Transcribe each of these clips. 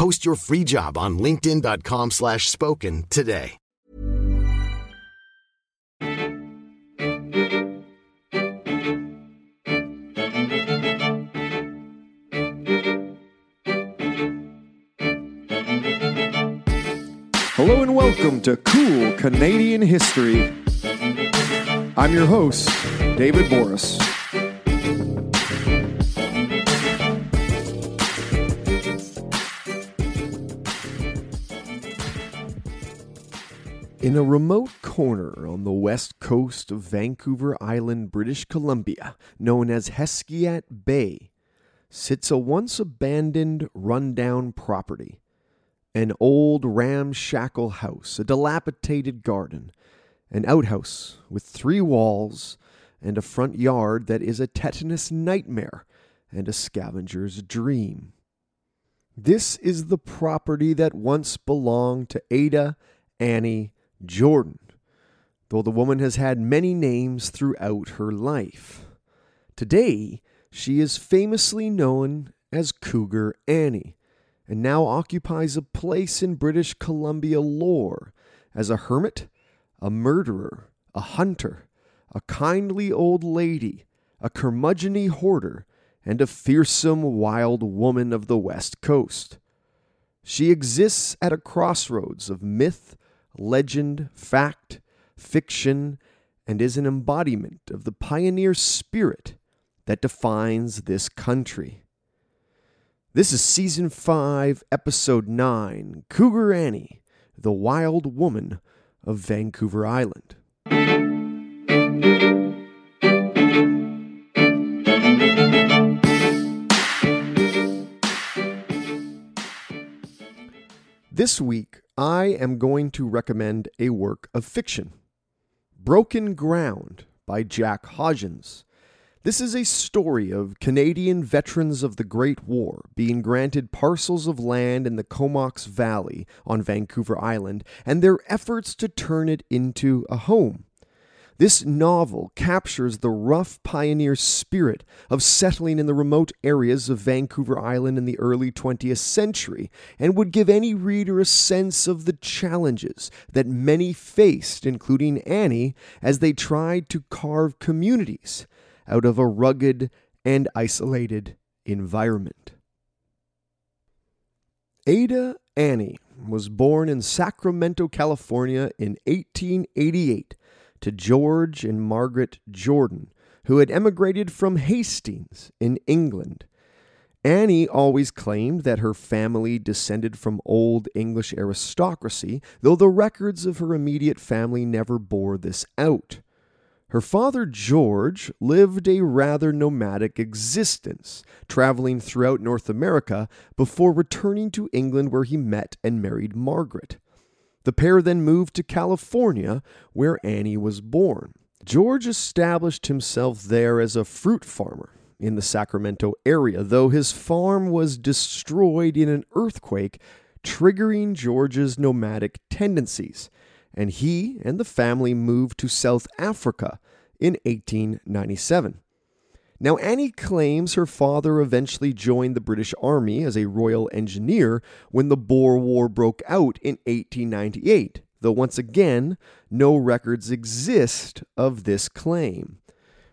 Post your free job on linkedin.com slash spoken today. Hello and welcome to Cool Canadian History. I'm your host, David Boris. In a remote corner on the west coast of Vancouver Island, British Columbia, known as Hesquiat Bay, sits a once abandoned, rundown property. An old ramshackle house, a dilapidated garden, an outhouse with three walls, and a front yard that is a tetanus nightmare and a scavenger's dream. This is the property that once belonged to Ada Annie Jordan, though the woman has had many names throughout her life. Today, she is famously known as Cougar Annie, and now occupies a place in British Columbia lore as a hermit, a murderer, a hunter, a kindly old lady, a curmudgeony hoarder, and a fearsome wild woman of the West Coast. She exists at a crossroads of myth, legend, fact, fiction, and is an embodiment of the pioneer spirit that defines this country. This is Season 5, Episode 9 Cougar Annie, the Wild Woman of Vancouver Island. This week, I am going to recommend a work of fiction Broken Ground by Jack Hodgins. This is a story of Canadian veterans of the Great War being granted parcels of land in the Comox Valley on Vancouver Island and their efforts to turn it into a home. This novel captures the rough pioneer spirit of settling in the remote areas of Vancouver Island in the early 20th century and would give any reader a sense of the challenges that many faced, including Annie, as they tried to carve communities out of a rugged and isolated environment. Ada Annie was born in Sacramento, California in 1888 to George and Margaret Jordan, who had emigrated from Hastings in England. Annie always claimed that her family descended from old English aristocracy, though the records of her immediate family never bore this out. Her father, George, lived a rather nomadic existence, traveling throughout North America before returning to England where he met and married Margaret. The pair then moved to California, where Annie was born. George established himself there as a fruit farmer in the Sacramento area, though his farm was destroyed in an earthquake, triggering George's nomadic tendencies, and he and the family moved to South Africa in 1897. Now, Annie claims her father eventually joined the British Army as a Royal Engineer when the Boer War broke out in 1898, though once again, no records exist of this claim.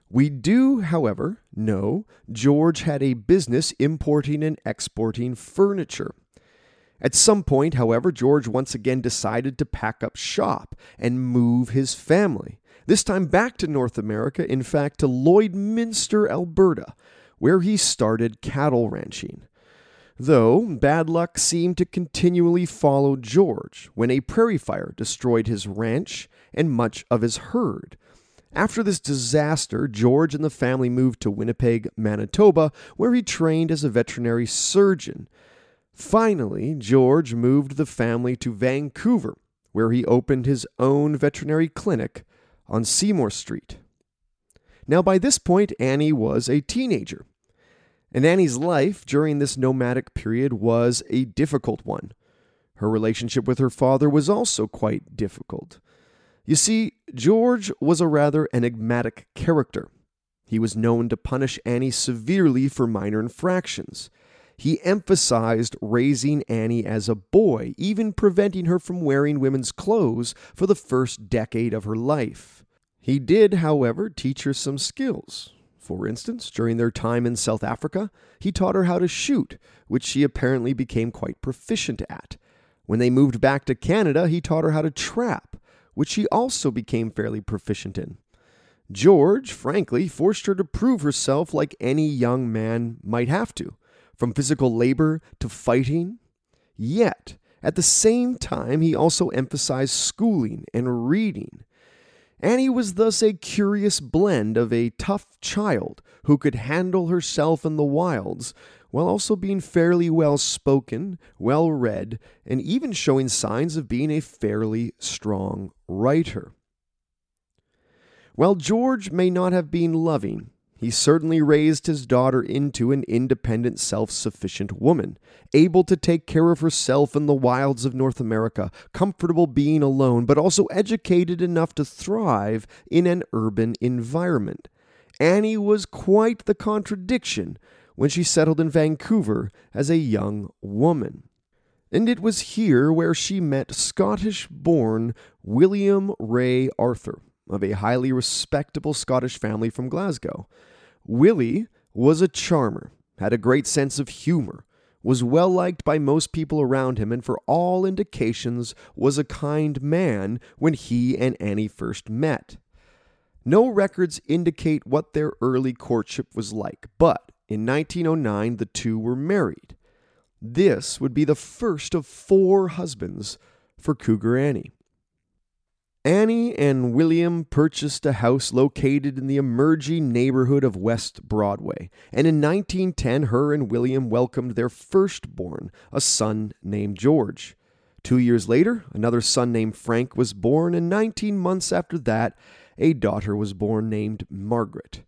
We do, however, know George had a business importing and exporting furniture. At some point, however, George once again decided to pack up shop and move his family, this time back to North America, in fact, to Lloydminster, Alberta, where he started cattle ranching. Though bad luck seemed to continually follow George when a prairie fire destroyed his ranch and much of his herd. After this disaster, George and the family moved to Winnipeg, Manitoba, where he trained as a veterinary surgeon. Finally, George moved the family to Vancouver, where he opened his own veterinary clinic on Seymour Street. Now, by this point, Annie was a teenager, and Annie's life during this nomadic period was a difficult one. Her relationship with her father was also quite difficult. You see, George was a rather enigmatic character. He was known to punish Annie severely for minor infractions. He emphasized raising Annie as a boy, even preventing her from wearing women's clothes for the first decade of her life. He did, however, teach her some skills. For instance, during their time in South Africa, he taught her how to shoot, which she apparently became quite proficient at. When they moved back to Canada, he taught her how to trap, which she also became fairly proficient in. George, frankly, forced her to prove herself like any young man might have to from physical labor to fighting. Yet, at the same time, he also emphasized schooling and reading. Annie was thus a curious blend of a tough child who could handle herself in the wilds, while also being fairly well spoken, well read, and even showing signs of being a fairly strong writer. While George may not have been loving, he certainly raised his daughter into an independent, self sufficient woman, able to take care of herself in the wilds of North America, comfortable being alone, but also educated enough to thrive in an urban environment. Annie was quite the contradiction when she settled in Vancouver as a young woman. And it was here where she met Scottish born William Ray Arthur of a highly respectable Scottish family from Glasgow. Willie was a charmer, had a great sense of humor, was well liked by most people around him, and for all indications was a kind man when he and Annie first met. No records indicate what their early courtship was like, but in 1909 the two were married. This would be the first of four husbands for Cougar Annie. Annie and William purchased a house located in the emerging neighborhood of West Broadway, and in 1910 her and William welcomed their firstborn, a son named George. Two years later, another son named Frank was born, and 19 months after that, a daughter was born named Margaret.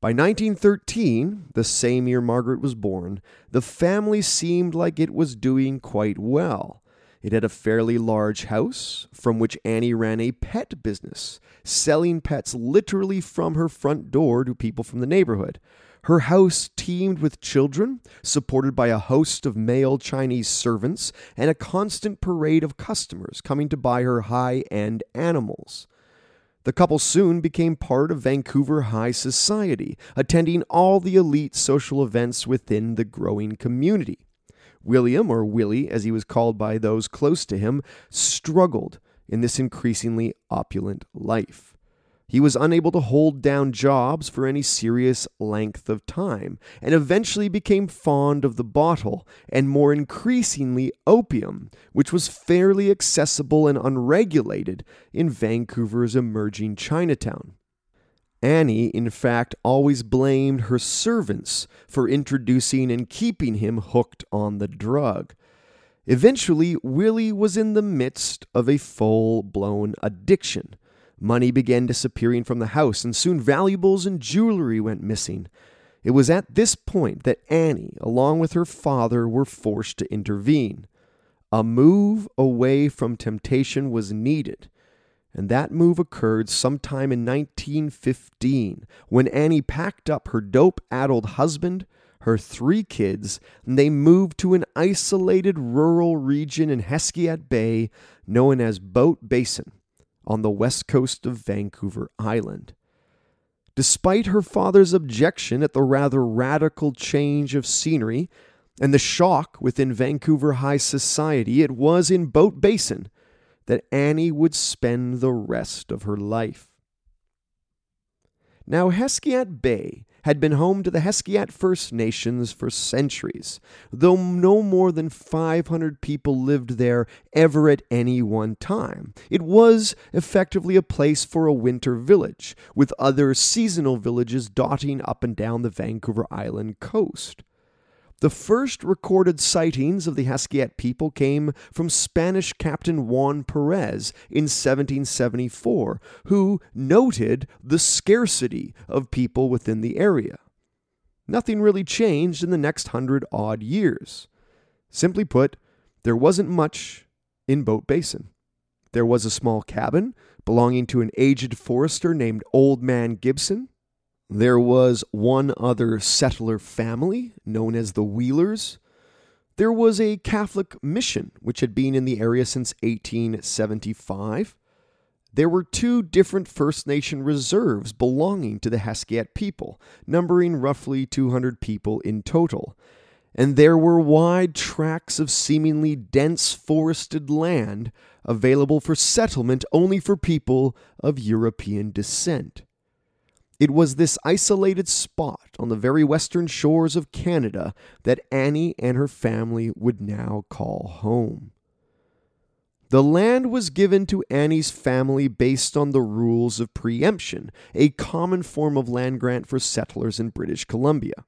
By 1913, the same year Margaret was born, the family seemed like it was doing quite well. It had a fairly large house from which Annie ran a pet business, selling pets literally from her front door to people from the neighborhood. Her house teemed with children, supported by a host of male Chinese servants, and a constant parade of customers coming to buy her high end animals. The couple soon became part of Vancouver high society, attending all the elite social events within the growing community. William, or Willie as he was called by those close to him, struggled in this increasingly opulent life. He was unable to hold down jobs for any serious length of time, and eventually became fond of the bottle, and more increasingly opium, which was fairly accessible and unregulated in Vancouver's emerging Chinatown. Annie, in fact, always blamed her servants for introducing and keeping him hooked on the drug. Eventually, Willie was in the midst of a full blown addiction. Money began disappearing from the house, and soon valuables and jewelry went missing. It was at this point that Annie, along with her father, were forced to intervene. A move away from temptation was needed and that move occurred sometime in 1915 when Annie packed up her dope addled husband, her three kids, and they moved to an isolated rural region in Hesquiat Bay known as Boat Basin on the west coast of Vancouver Island. Despite her father's objection at the rather radical change of scenery, And the shock within Vancouver high society, it was in Boat Basin that Annie would spend the rest of her life. Now, Hesquiat Bay had been home to the Hesquiat First Nations for centuries, though no more than 500 people lived there ever at any one time. It was effectively a place for a winter village, with other seasonal villages dotting up and down the Vancouver Island coast. The first recorded sightings of the Hesquiat people came from Spanish Captain Juan Perez in 1774, who noted the scarcity of people within the area. Nothing really changed in the next hundred odd years. Simply put, there wasn't much in Boat Basin. There was a small cabin belonging to an aged forester named Old Man Gibson there was one other settler family known as the Wheelers. There was a Catholic mission which had been in the area since 1875. There were two different First Nation reserves belonging to the Hesquiat people, numbering roughly 200 people in total. And there were wide tracts of seemingly dense forested land available for settlement only for people of European descent. It was this isolated spot on the very western shores of Canada that Annie and her family would now call home. The land was given to Annie's family based on the rules of preemption, a common form of land grant for settlers in British Columbia.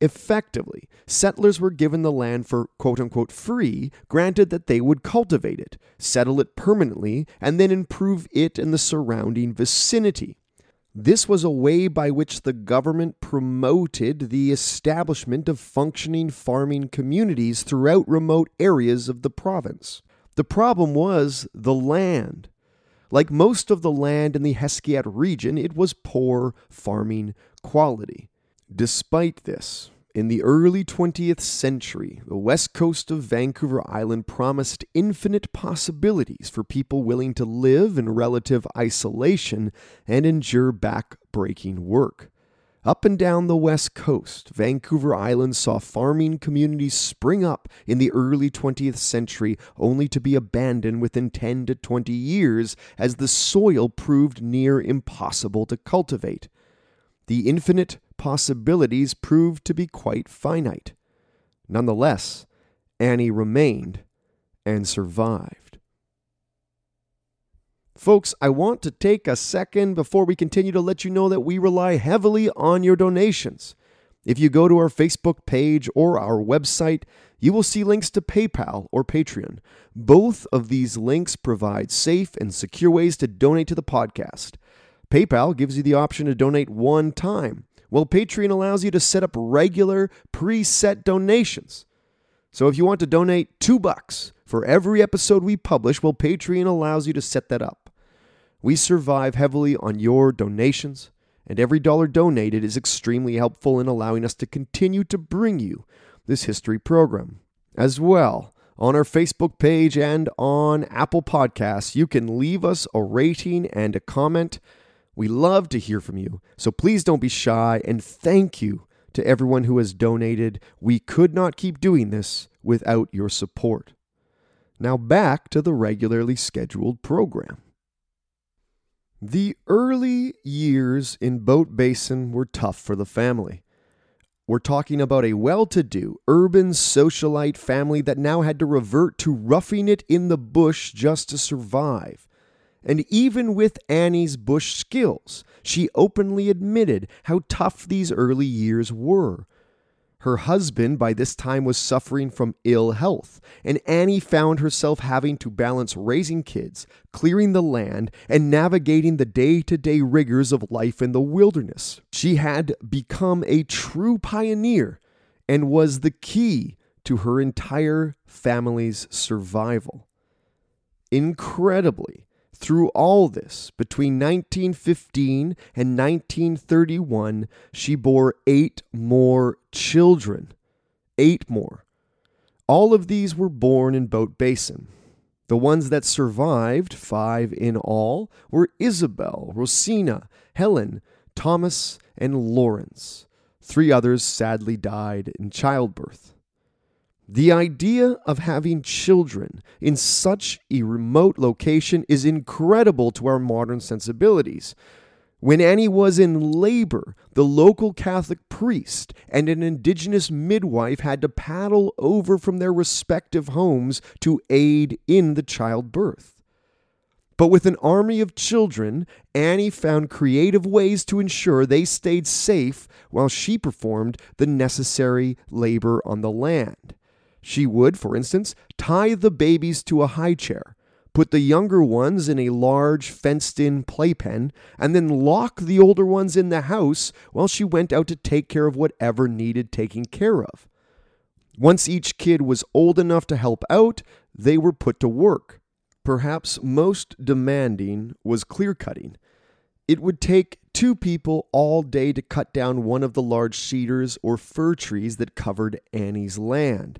Effectively, settlers were given the land for quote unquote free, granted that they would cultivate it, settle it permanently, and then improve it and the surrounding vicinity. This was a way by which the government promoted the establishment of functioning farming communities throughout remote areas of the province. The problem was the land. Like most of the land in the Hesquiat region, it was poor farming quality. Despite this, in the early 20th century, the west coast of Vancouver Island promised infinite possibilities for people willing to live in relative isolation and endure back-breaking work. Up and down the west coast, Vancouver Island saw farming communities spring up in the early 20th century only to be abandoned within 10 to 20 years as the soil proved near impossible to cultivate. The infinite possibilities proved to be quite finite. Nonetheless, Annie remained and survived. Folks, I want to take a second before we continue to let you know that we rely heavily on your donations. If you go to our Facebook page or our website, you will see links to PayPal or Patreon. Both of these links provide safe and secure ways to donate to the podcast. PayPal gives you the option to donate one time well, Patreon allows you to set up regular preset donations. So if you want to donate two bucks for every episode we publish, well, Patreon allows you to set that up. We survive heavily on your donations, and every dollar donated is extremely helpful in allowing us to continue to bring you this history program. As well, on our Facebook page and on Apple Podcasts, you can leave us a rating and a comment. We love to hear from you, so please don't be shy and thank you to everyone who has donated. We could not keep doing this without your support. Now back to the regularly scheduled program. The early years in Boat Basin were tough for the family. We're talking about a well to do, urban socialite family that now had to revert to roughing it in the bush just to survive. And even with Annie's bush skills, she openly admitted how tough these early years were. Her husband by this time was suffering from ill health, and Annie found herself having to balance raising kids, clearing the land, and navigating the day to day rigors of life in the wilderness. She had become a true pioneer and was the key to her entire family's survival. Incredibly, through all this, between 1915 and 1931, she bore eight more children. Eight more. All of these were born in Boat Basin. The ones that survived, five in all, were Isabel, Rosina, Helen, Thomas, and Lawrence. Three others sadly died in childbirth. The idea of having children in such a remote location is incredible to our modern sensibilities. When Annie was in labor, the local Catholic priest and an indigenous midwife had to paddle over from their respective homes to aid in the childbirth. But with an army of children, Annie found creative ways to ensure they stayed safe while she performed the necessary labor on the land. She would, for instance, tie the babies to a high chair put the younger ones in a large fenced in playpen, and then lock the older ones in the house while she went out to take care of whatever needed taking care of. Once each kid was old enough to help out, they were put to work. Perhaps most demanding was clear cutting. It would take two people all day to cut down one of the large cedars or fir trees that covered Annie's land.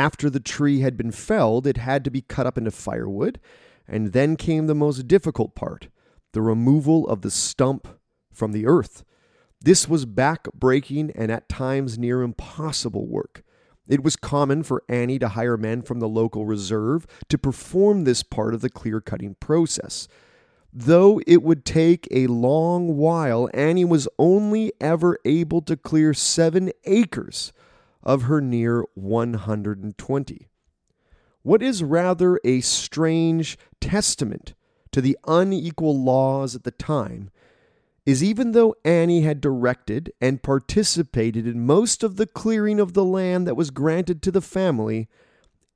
After the tree had been felled, it had to be cut up into firewood, and then came the most difficult part the removal of the stump from the earth. This was back breaking and at times near impossible work. It was common for Annie to hire men from the local reserve to perform this part of the clear cutting process. Though it would take a long while, Annie was only ever able to clear seven acres of her near 120. What is rather a strange testament to the unequal laws at the time is even though Annie had directed and participated in most of the clearing of the land that was granted to the family,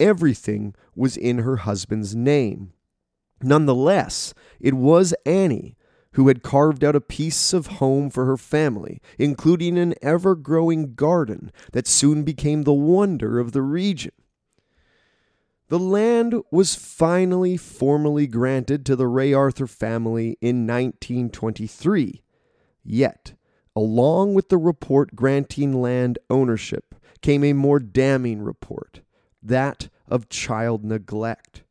everything was in her husband's name. Nonetheless, it was Annie who had carved out a piece of home for her family, including an ever growing garden that soon became the wonder of the region. The land was finally formally granted to the Ray Arthur family in 1923. Yet, along with the report granting land ownership, came a more damning report that of child neglect.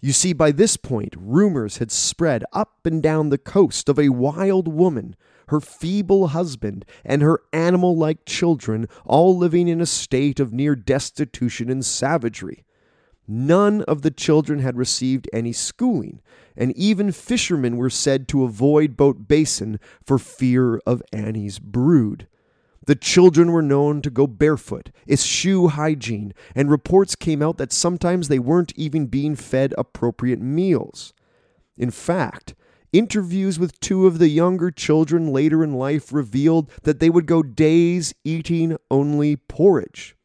You see, by this point, rumors had spread up and down the coast of a wild woman, her feeble husband, and her animal like children all living in a state of near destitution and savagery. None of the children had received any schooling, and even fishermen were said to avoid Boat Basin for fear of Annie's brood. The children were known to go barefoot, eschew hygiene, and reports came out that sometimes they weren't even being fed appropriate meals. In fact, interviews with two of the younger children later in life revealed that they would go days eating only porridge.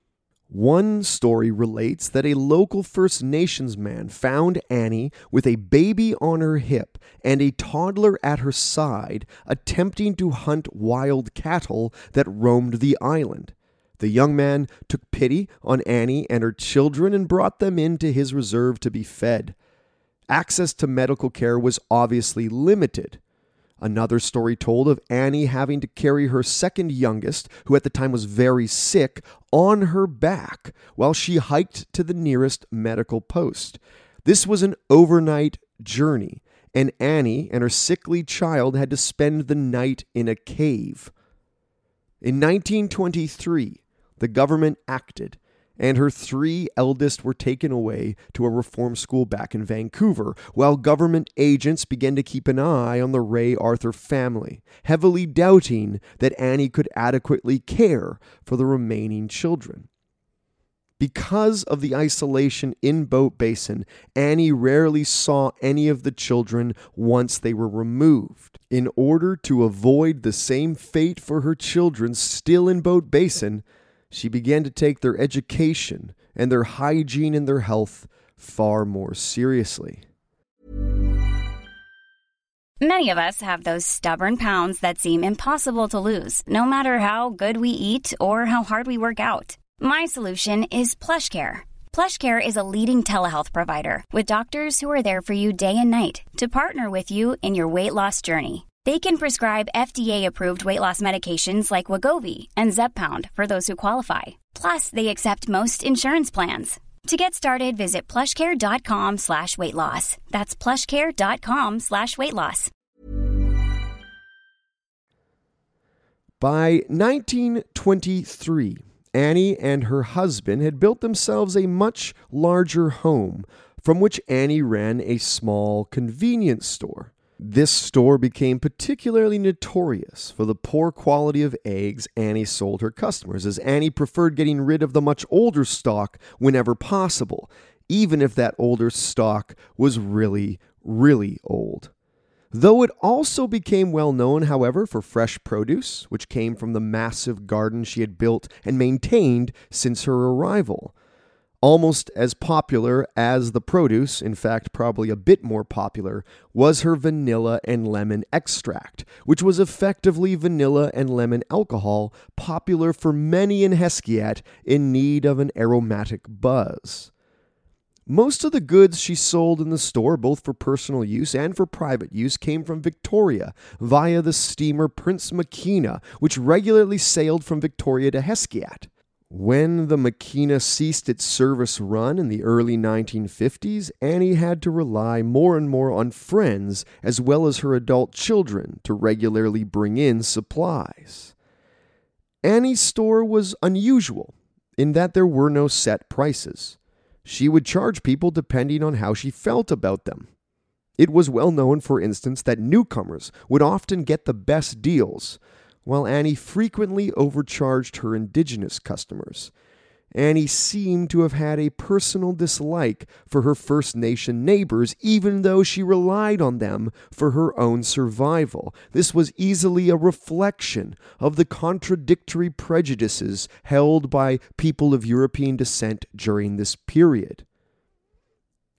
One story relates that a local First Nations man found Annie with a baby on her hip and a toddler at her side attempting to hunt wild cattle that roamed the island. The young man took pity on Annie and her children and brought them into his reserve to be fed. Access to medical care was obviously limited, Another story told of Annie having to carry her second youngest, who at the time was very sick, on her back while she hiked to the nearest medical post. This was an overnight journey, and Annie and her sickly child had to spend the night in a cave. In 1923, the government acted and her three eldest were taken away to a reform school back in Vancouver, while government agents began to keep an eye on the Ray Arthur family, heavily doubting that Annie could adequately care for the remaining children. Because of the isolation in Boat Basin, Annie rarely saw any of the children once they were removed. In order to avoid the same fate for her children still in Boat Basin, she began to take their education and their hygiene and their health far more seriously. Many of us have those stubborn pounds that seem impossible to lose, no matter how good we eat or how hard we work out. My solution is PlushCare. PlushCare is a leading telehealth provider with doctors who are there for you day and night to partner with you in your weight loss journey. They can prescribe FDA-approved weight loss medications like Wegovy and Zepbound for those who qualify. Plus, they accept most insurance plans. To get started, visit plushcare.com slash weight loss. That's plushcare.com slash weight loss. By 1923, Annie and her husband had built themselves a much larger home from which Annie ran a small convenience store. This store became particularly notorious for the poor quality of eggs Annie sold her customers, as Annie preferred getting rid of the much older stock whenever possible, even if that older stock was really, really old. Though it also became well known, however, for fresh produce, which came from the massive garden she had built and maintained since her arrival almost as popular as the produce, in fact, probably a bit more popular, was her vanilla and lemon extract, which was effectively vanilla and lemon alcohol, popular for many in Hesquiat in need of an aromatic buzz. Most of the goods she sold in the store, both for personal use and for private use, came from Victoria via the steamer Prince Maquinna, which regularly sailed from Victoria to Hesquiat. When the Maquinna ceased its service run in the early 1950s, Annie had to rely more and more on friends as well as her adult children to regularly bring in supplies. Annie's store was unusual in that there were no set prices. She would charge people depending on how she felt about them. It was well known, for instance, that newcomers would often get the best deals, while Annie frequently overcharged her indigenous customers. Annie seemed to have had a personal dislike for her First Nation neighbors, even though she relied on them for her own survival. This was easily a reflection of the contradictory prejudices held by people of European descent during this period.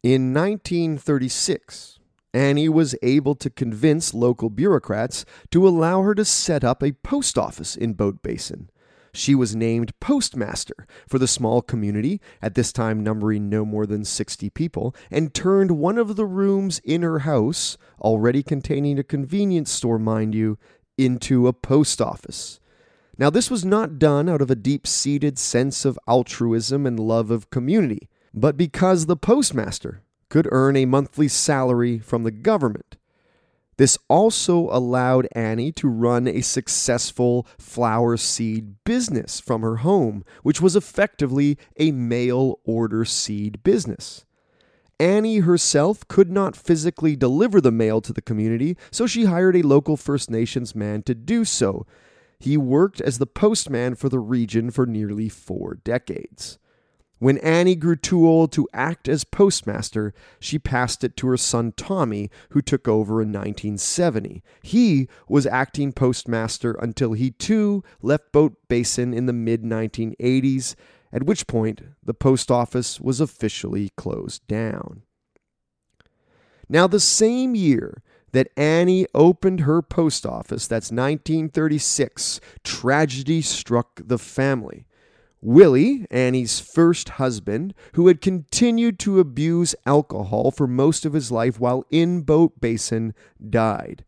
In 1936, Annie was able to convince local bureaucrats to allow her to set up a post office in Boat Basin. She was named postmaster for the small community, at this time numbering no more than 60 people, and turned one of the rooms in her house, already containing a convenience store, mind you, into a post office. Now, this was not done out of a deep seated sense of altruism and love of community, but because the postmaster could earn a monthly salary from the government. This also allowed Annie to run a successful flower seed business from her home, which was effectively a mail order seed business. Annie herself could not physically deliver the mail to the community, so she hired a local First Nations man to do so. He worked as the postman for the region for nearly four decades. When Annie grew too old to act as postmaster, she passed it to her son Tommy, who took over in 1970. He was acting postmaster until he too left Boat Basin in the mid 1980s, at which point the post office was officially closed down. Now, the same year that Annie opened her post office, that's 1936, tragedy struck the family. Willie, Annie's first husband, who had continued to abuse alcohol for most of his life while in Boat Basin, died.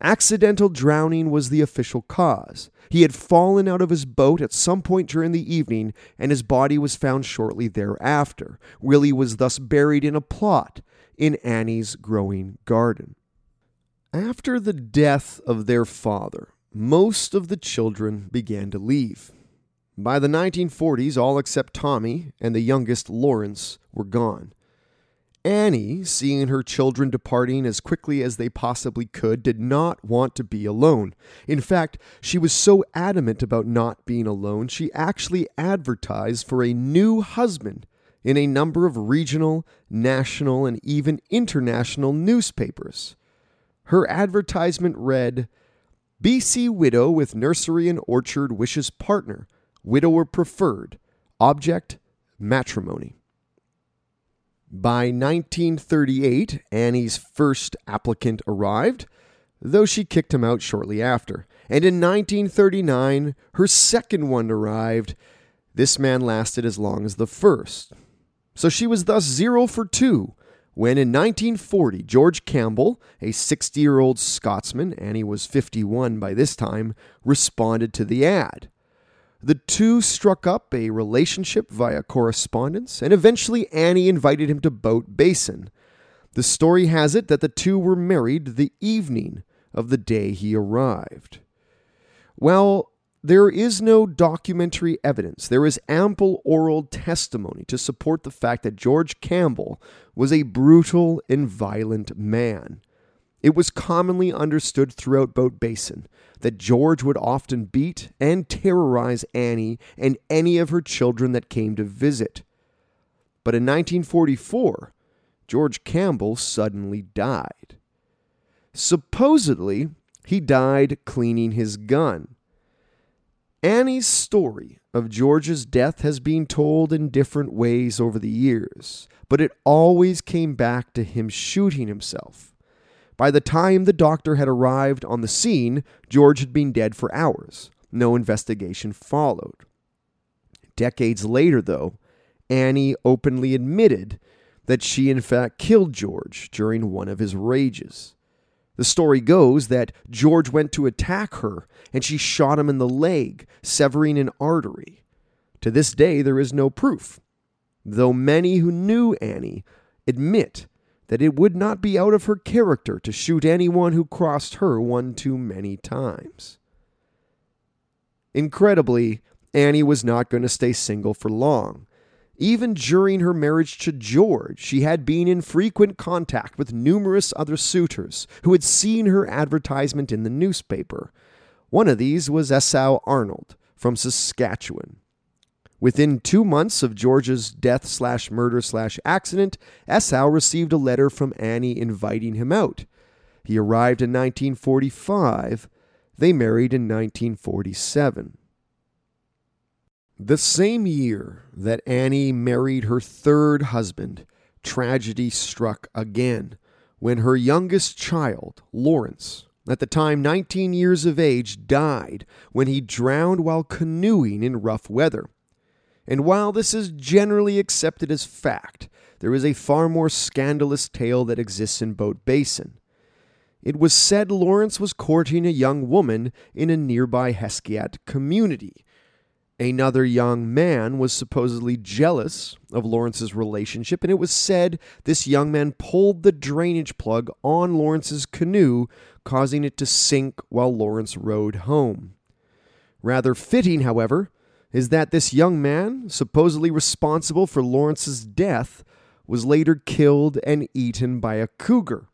Accidental drowning was the official cause. He had fallen out of his boat at some point during the evening, and his body was found shortly thereafter. Willie was thus buried in a plot in Annie's growing garden. After the death of their father, most of the children began to leave. By the 1940s, all except Tommy and the youngest, Lawrence, were gone. Annie, seeing her children departing as quickly as they possibly could, did not want to be alone. In fact, she was so adamant about not being alone, she actually advertised for a new husband in a number of regional, national, and even international newspapers. Her advertisement read BC widow with nursery and orchard wishes partner widower preferred, object matrimony. By 1938, Annie's first applicant arrived, though she kicked him out shortly after. And in 1939, her second one arrived. This man lasted as long as the first. So she was thus zero for two when in 1940 George Campbell, a 60 year old Scotsman, Annie was 51 by this time, responded to the ad. The two struck up a relationship via correspondence, and eventually Annie invited him to Boat Basin. The story has it that the two were married the evening of the day he arrived. Well, there is no documentary evidence. There is ample oral testimony to support the fact that George Campbell was a brutal and violent man. It was commonly understood throughout Boat Basin that George would often beat and terrorize Annie and any of her children that came to visit. But in 1944, George Campbell suddenly died. Supposedly, he died cleaning his gun. Annie's story of George's death has been told in different ways over the years, but it always came back to him shooting himself. By the time the doctor had arrived on the scene, George had been dead for hours. No investigation followed. Decades later, though, Annie openly admitted that she in fact killed George during one of his rages. The story goes that George went to attack her and she shot him in the leg, severing an artery. To this day, there is no proof, though many who knew Annie admit that it would not be out of her character to shoot anyone who crossed her one too many times. Incredibly, Annie was not going to stay single for long. Even during her marriage to George, she had been in frequent contact with numerous other suitors who had seen her advertisement in the newspaper. One of these was Esau Arnold from Saskatchewan. Within two months of George's death slash murder slash accident, Esau received a letter from Annie inviting him out. He arrived in 1945. They married in 1947. The same year that Annie married her third husband, tragedy struck again when her youngest child, Lawrence, at the time 19 years of age, died when he drowned while canoeing in rough weather. And while this is generally accepted as fact, there is a far more scandalous tale that exists in Boat Basin. It was said Lawrence was courting a young woman in a nearby Hesquiat community Another young man was supposedly jealous of Lawrence's relationship, and it was said this young man pulled the drainage plug on Lawrence's canoe, causing it to sink while Lawrence rowed home. Rather fitting, however, is that this young man, supposedly responsible for Lawrence's death, was later killed and eaten by a cougar.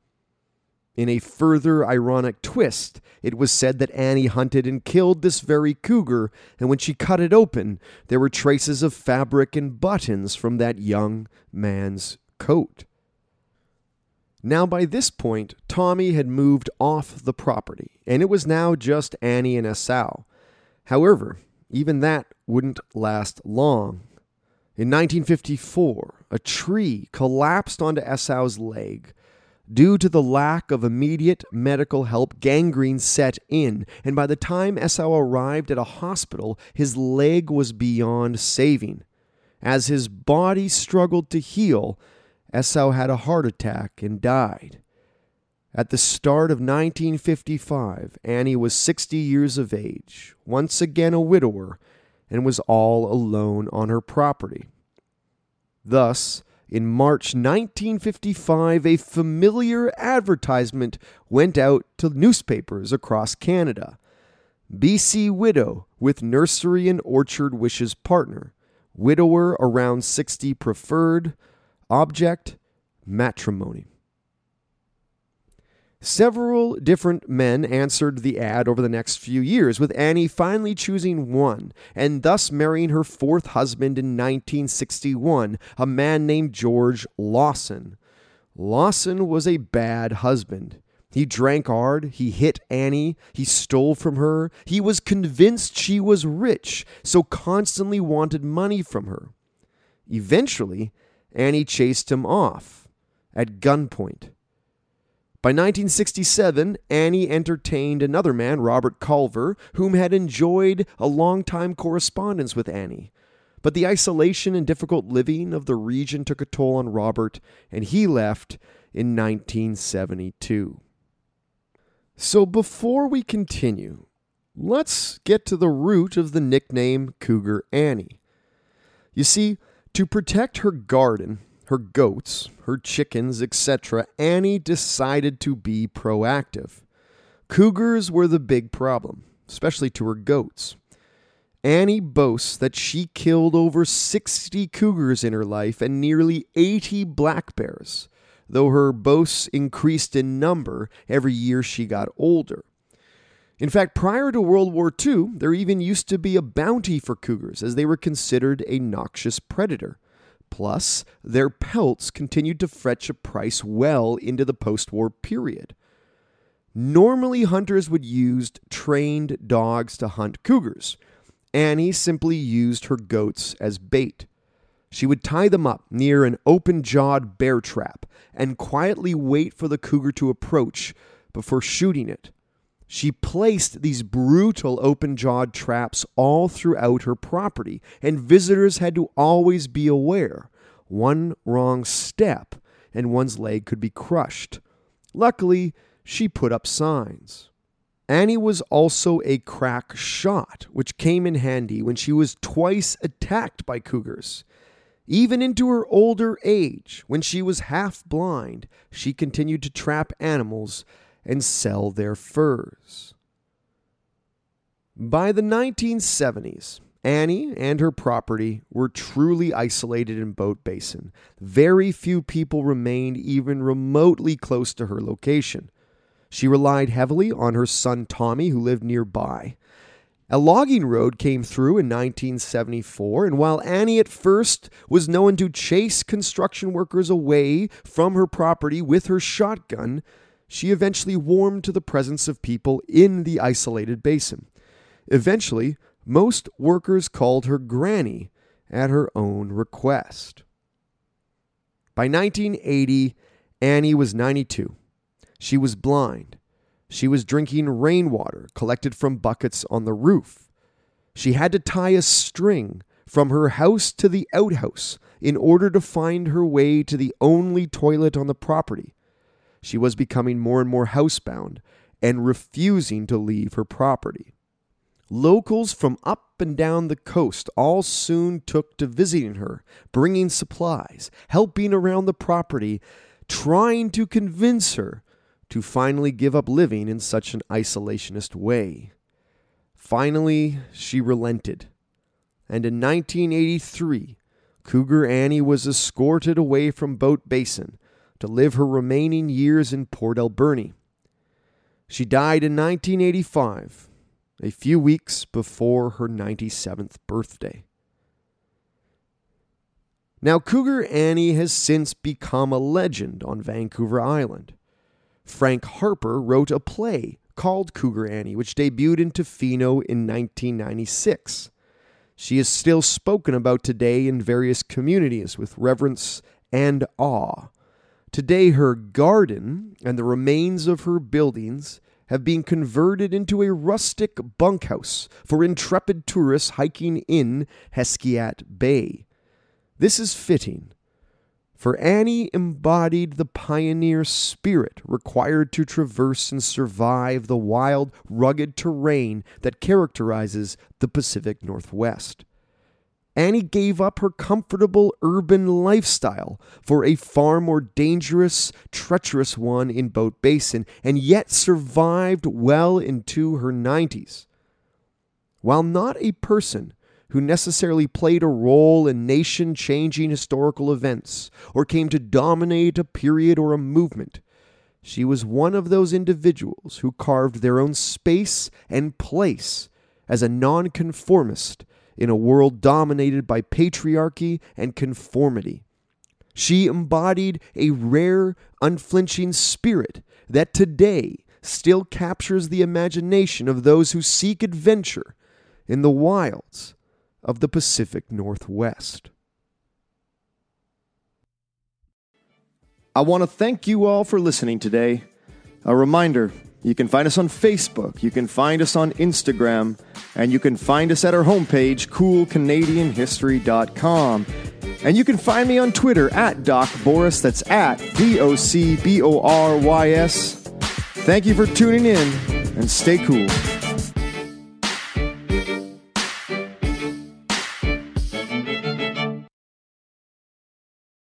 In a further ironic twist, it was said that Annie hunted and killed this very cougar, and when she cut it open, there were traces of fabric and buttons from that young man's coat. Now, by this point, Tommy had moved off the property, and it was now just Annie and Esau. However, even that wouldn't last long. In 1954, a tree collapsed onto Esau's leg Due to the lack of immediate medical help, gangrene set in, and by the time Esau arrived at a hospital, his leg was beyond saving. As his body struggled to heal, Esau had a heart attack and died. At the start of 1955, Annie was 60 years of age, once again a widower, and was all alone on her property. Thus, in March 1955, a familiar advertisement went out to newspapers across Canada. BC widow with nursery and orchard wishes partner. Widower around 60 preferred. Object matrimony. Several different men answered the ad over the next few years, with Annie finally choosing one and thus marrying her fourth husband in 1961, a man named George Lawson. Lawson was a bad husband. He drank hard, he hit Annie, he stole from her, he was convinced she was rich, so constantly wanted money from her. Eventually, Annie chased him off at gunpoint. By 1967, Annie entertained another man, Robert Culver, whom had enjoyed a long-time correspondence with Annie. But the isolation and difficult living of the region took a toll on Robert, and he left in 1972. So before we continue, let's get to the root of the nickname Cougar Annie. You see, to protect her garden, her goats, her chickens, etc., Annie decided to be proactive. Cougars were the big problem, especially to her goats. Annie boasts that she killed over 60 cougars in her life and nearly 80 black bears, though her boasts increased in number every year she got older. In fact, prior to World War II, there even used to be a bounty for cougars as they were considered a noxious predator. Plus, their pelts continued to fetch a price well into the post war period. Normally, hunters would use trained dogs to hunt cougars. Annie simply used her goats as bait. She would tie them up near an open jawed bear trap and quietly wait for the cougar to approach before shooting it. She placed these brutal open jawed traps all throughout her property, and visitors had to always be aware one wrong step and one's leg could be crushed. Luckily, she put up signs. Annie was also a crack shot, which came in handy when she was twice attacked by cougars. Even into her older age, when she was half blind, she continued to trap animals and sell their furs. By the 1970s, Annie and her property were truly isolated in Boat Basin. Very few people remained even remotely close to her location. She relied heavily on her son Tommy, who lived nearby. A logging road came through in 1974, and while Annie at first was known to chase construction workers away from her property with her shotgun, she eventually warmed to the presence of people in the isolated basin. Eventually, most workers called her Granny at her own request. By 1980, Annie was 92. She was blind. She was drinking rainwater collected from buckets on the roof. She had to tie a string from her house to the outhouse in order to find her way to the only toilet on the property. She was becoming more and more housebound and refusing to leave her property. Locals from up and down the coast all soon took to visiting her, bringing supplies, helping around the property, trying to convince her to finally give up living in such an isolationist way. Finally, she relented. And in 1983, Cougar Annie was escorted away from Boat Basin to live her remaining years in Port Alberni. She died in 1985, a few weeks before her 97th birthday. Now, Cougar Annie has since become a legend on Vancouver Island. Frank Harper wrote a play called Cougar Annie, which debuted in Tofino in 1996. She is still spoken about today in various communities with reverence and awe. Today, her garden and the remains of her buildings have been converted into a rustic bunkhouse for intrepid tourists hiking in Hesquiat Bay. This is fitting for Annie embodied the pioneer spirit required to traverse and survive the wild, rugged terrain that characterizes the Pacific Northwest. Annie gave up her comfortable urban lifestyle for a far more dangerous, treacherous one in Boat Basin, and yet survived well into her 90s. While not a person who necessarily played a role in nation changing historical events or came to dominate a period or a movement. She was one of those individuals who carved their own space and place as a nonconformist in a world dominated by patriarchy and conformity. She embodied a rare, unflinching spirit that today still captures the imagination of those who seek adventure in the wilds of the Pacific Northwest. I want to thank you all for listening today. A reminder you can find us on Facebook, you can find us on Instagram, and you can find us at our homepage, coolcanadianhistory.com. And you can find me on Twitter at Doc Borys, that's at D O C B O R Y S. Thank you for tuning in and stay cool.